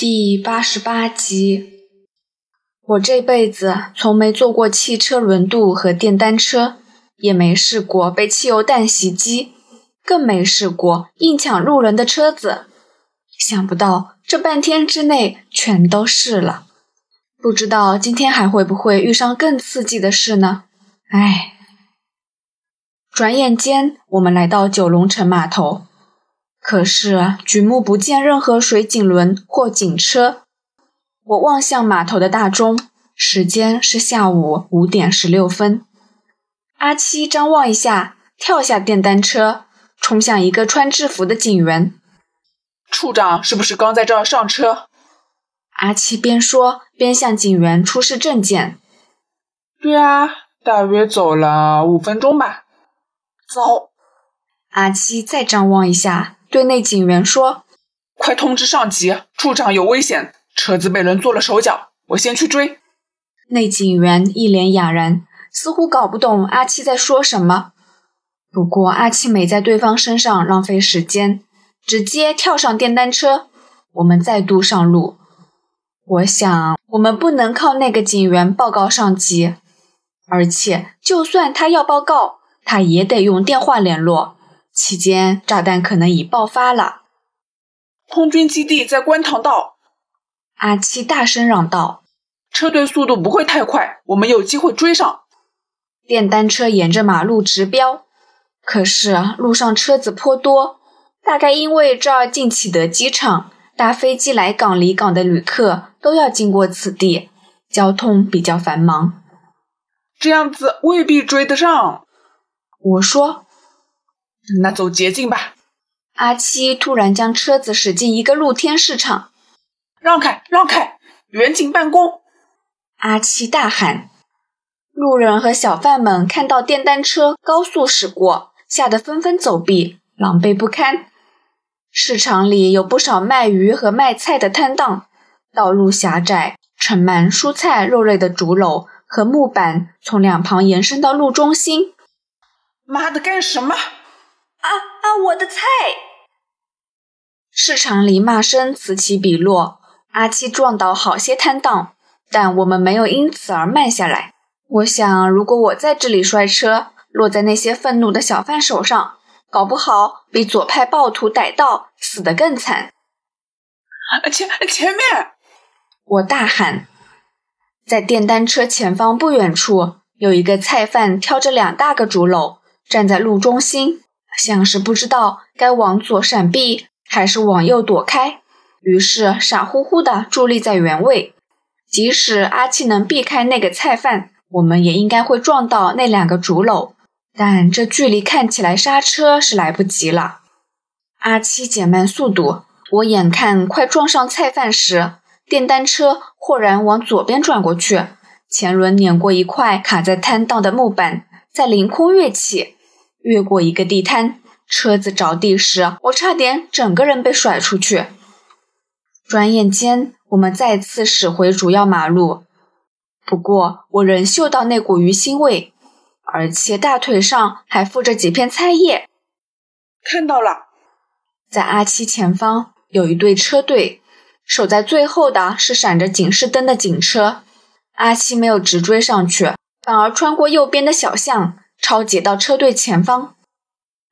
第八十八集。我这辈子从没坐过汽车轮渡和电单车，也没试过被汽油弹袭击，更没试过硬抢路人的车子。想不到这半天之内全都试了，不知道今天还会不会遇上更刺激的事呢？唉。转眼间，我们来到九龙城码头。可是举目不见任何水警轮或警车。我望向码头的大钟，时间是下午五点十六分。阿七张望一下，跳下电单车，冲向一个穿制服的警员。处长是不是刚在这儿上车？阿七边说边向警员出示证件。对啊，大约走了五分钟吧。走。阿七再张望一下。对那警员说：“快通知上级，处长有危险，车子被人做了手脚，我先去追。”那警员一脸哑然，似乎搞不懂阿七在说什么。不过阿七没在对方身上浪费时间，直接跳上电单车。我们再度上路。我想，我们不能靠那个警员报告上级，而且就算他要报告，他也得用电话联络。期间，炸弹可能已爆发了。空军基地在观塘道。阿七大声嚷道：“车队速度不会太快，我们有机会追上。”电单车沿着马路直飙，可是路上车子颇多，大概因为这儿近启德机场，搭飞机来港离港的旅客都要经过此地，交通比较繁忙。这样子未必追得上。我说。那走捷径吧。阿七突然将车子驶进一个露天市场，让开，让开！远景办公！阿七大喊。路人和小贩们看到电单车高速驶过，吓得纷纷走避，狼狈不堪。市场里有不少卖鱼和卖菜的摊档，道路狭窄，盛满蔬菜、肉类的竹篓和木板从两旁延伸到路中心。妈的，干什么？啊啊！我的菜！市场里骂声此起彼落。阿七撞倒好些摊档，但我们没有因此而慢下来。我想，如果我在这里摔车，落在那些愤怒的小贩手上，搞不好比左派暴徒逮到死得更惨。前前面！我大喊。在电单车前方不远处，有一个菜贩挑着两大个竹篓，站在路中心。像是不知道该往左闪避还是往右躲开，于是傻乎乎的伫立在原位。即使阿七能避开那个菜贩，我们也应该会撞到那两个竹篓。但这距离看起来刹车是来不及了。阿七减慢速度，我眼看快撞上菜贩时，电单车豁然往左边转过去，前轮碾过一块卡在摊档的木板，在凌空跃起。越过一个地摊，车子着地时，我差点整个人被甩出去。转眼间，我们再次驶回主要马路。不过，我仍嗅到那股鱼腥味，而且大腿上还附着几片菜叶。看到了，在阿七前方有一队车队，守在最后的是闪着警示灯的警车。阿七没有直追上去，反而穿过右边的小巷。超解到车队前方，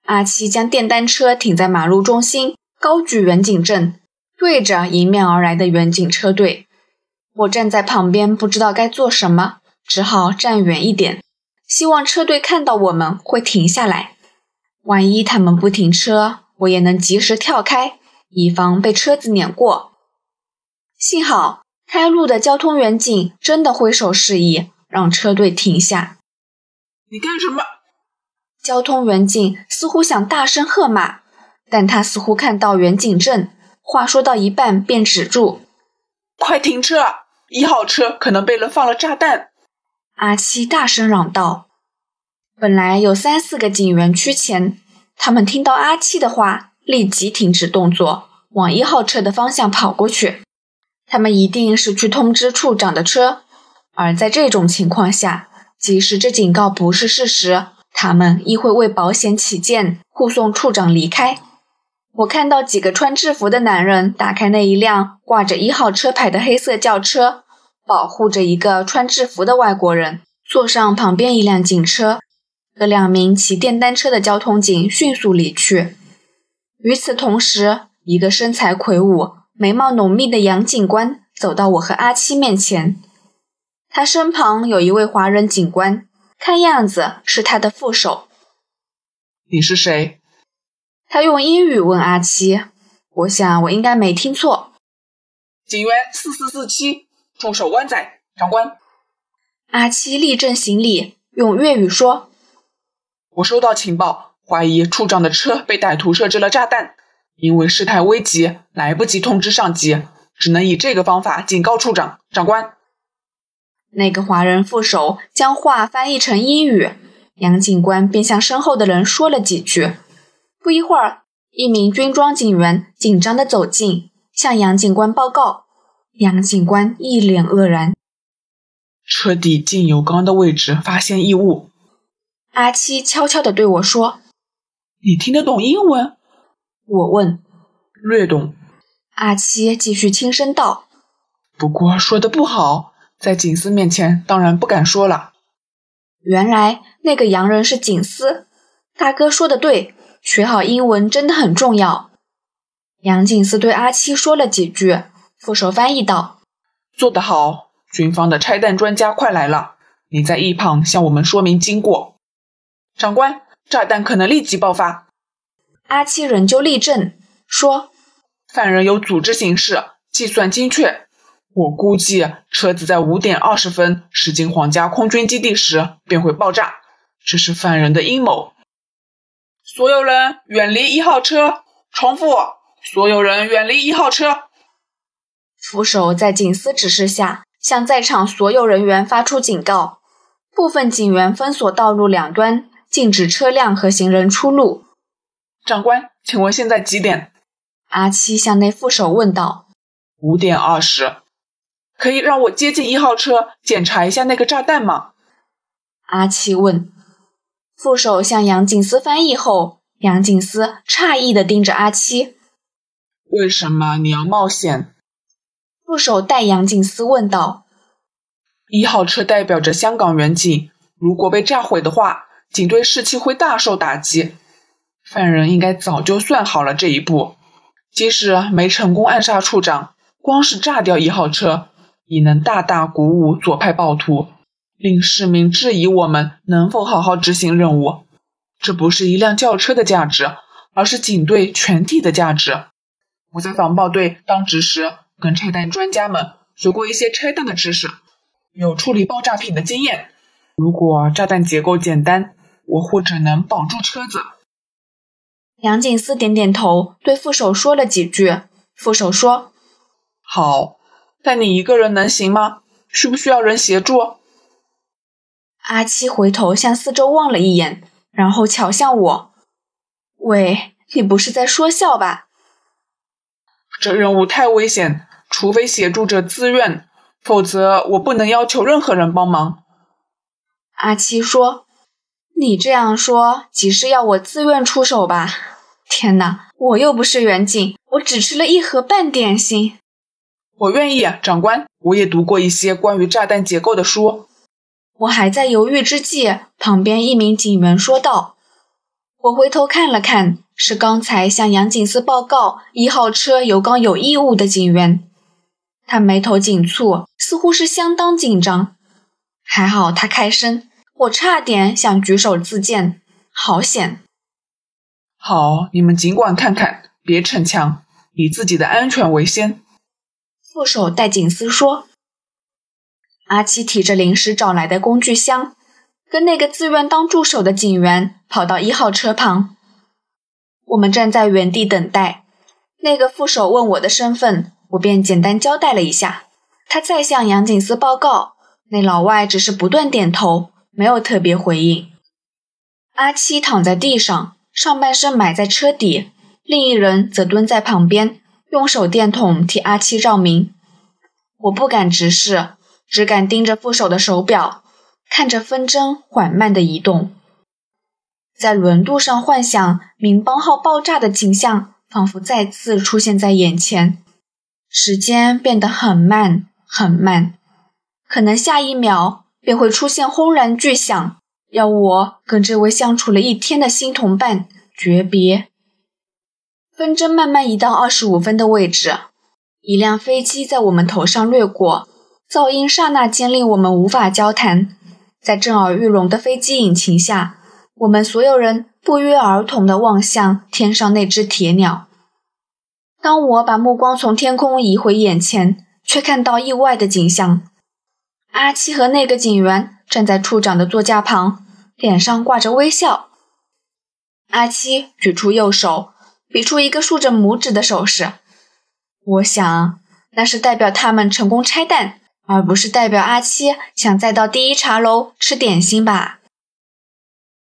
阿七将电单车停在马路中心，高举远景阵，对着迎面而来的远景车队。我站在旁边，不知道该做什么，只好站远一点，希望车队看到我们会停下来。万一他们不停车，我也能及时跳开，以防被车子碾过。幸好开路的交通员警真的挥手示意，让车队停下。你干什么？交通员警似乎想大声喝骂，但他似乎看到远景正，话说到一半便止住。快停车！一号车可能被人放了炸弹！阿七大声嚷道。本来有三四个警员趋前，他们听到阿七的话，立即停止动作，往一号车的方向跑过去。他们一定是去通知处长的车，而在这种情况下。即使这警告不是事实，他们亦会为保险起见护送处长离开。我看到几个穿制服的男人打开那一辆挂着一号车牌的黑色轿车，保护着一个穿制服的外国人，坐上旁边一辆警车，和两名骑电单车的交通警迅速离去。与此同时，一个身材魁梧、眉毛浓密的杨警官走到我和阿七面前，他身旁有一位华人警官，看样子是他的副手。你是谁？他用英语问阿七，我想我应该没听错。警员四四四七，驻守湾仔，长官。阿七立正行礼，用粤语说：“我收到情报，怀疑处长的车被歹徒设置了炸弹，因为事态危急，来不及通知上级，只能以这个方法警告处长。长官。”那个华人副手将话翻译成英语，杨警官便向身后的人说了几句。不一会儿，一名军装警员紧张地走近，向杨警官报告。杨警官一脸愕然。车底进油缸的位置发现异物。阿七悄悄地对我说：“你听得懂英文？”我问。略懂。阿七继续轻声道：“不过说的不好，在警司面前当然不敢说了。”原来那个洋人是警司。大哥说的对。学好英文真的很重要。杨警司对阿七说了几句，副手翻译道：“做得好，军方的拆弹专家快来了，你在一旁向我们说明经过。”长官，炸弹可能立即爆发。阿七仍旧立正，说：“犯人有组织形式，计算精确。我估计车子在五点二十分驶进皇家空军基地时便会爆炸，这是犯人的阴谋。”所有人远离一号车！重复，所有人远离一号车！副手在警司指示下，向在场所有人员发出警告。部分警员封锁道路两端，禁止车辆和行人出入。长官，请问现在几点？阿七向那副手问道。五点二十。可以让我接近一号车，检查一下那个炸弹吗？阿七问。副手向杨警司翻译后，杨警司诧异的盯着阿七：“为什么你要冒险？”副手带杨警司问道：“一号车代表着香港远警，如果被炸毁的话，警队士气会大受打击。犯人应该早就算好了这一步，即使没成功暗杀处长，光是炸掉一号车，已能大大鼓舞左派暴徒。”令市民质疑我们能否好好执行任务，这不是一辆轿车的价值，而是警队全体的价值。我在防暴队当值时，跟拆弹专家们学过一些拆弹的知识，有处理爆炸品的经验。如果炸弹结构简单，我或者能保住车子。杨警司点点头，对副手说了几句。副手说：“好，但你一个人能行吗？需不需要人协助？”阿七回头向四周望了一眼，然后瞧向我：“喂，你不是在说笑吧？”这任务太危险，除非协助者自愿，否则我不能要求任何人帮忙。阿七说：“你这样说，即是要我自愿出手吧？天哪，我又不是远景，我只吃了一盒半点心。”我愿意，长官。我也读过一些关于炸弹结构的书。我还在犹豫之际，旁边一名警员说道：“我回头看了看，是刚才向杨警司报告一号车油缸有异物的警员。他眉头紧蹙，似乎是相当紧张。还好他开声，我差点想举手自荐，好险！好，你们尽管看看，别逞强，以自己的安全为先。”副手带警司说。阿七提着临时找来的工具箱，跟那个自愿当助手的警员跑到一号车旁。我们站在原地等待。那个副手问我的身份，我便简单交代了一下。他再向杨警司报告，那老外只是不断点头，没有特别回应。阿七躺在地上，上半身埋在车底，另一人则蹲在旁边，用手电筒替阿七照明。我不敢直视。只敢盯着副手的手表，看着分针缓慢的移动，在轮渡上幻想“明邦号”爆炸的景象仿佛再次出现在眼前。时间变得很慢，很慢，可能下一秒便会出现轰然巨响，要我跟这位相处了一天的新同伴诀别。风筝慢慢移到二十五分的位置，一辆飞机在我们头上掠过，噪音刹那间令我们无法交谈。在震耳欲聋的飞机引擎下，我们所有人不约而同地望向天上那只铁鸟。当我把目光从天空移回眼前，却看到意外的景象：阿七和那个警员站在处长的座驾旁，脸上挂着微笑。阿七举出右手，比出一个竖着拇指的手势。我想，那是代表他们成功拆弹。而不是代表阿七想再到第一茶楼吃点心吧。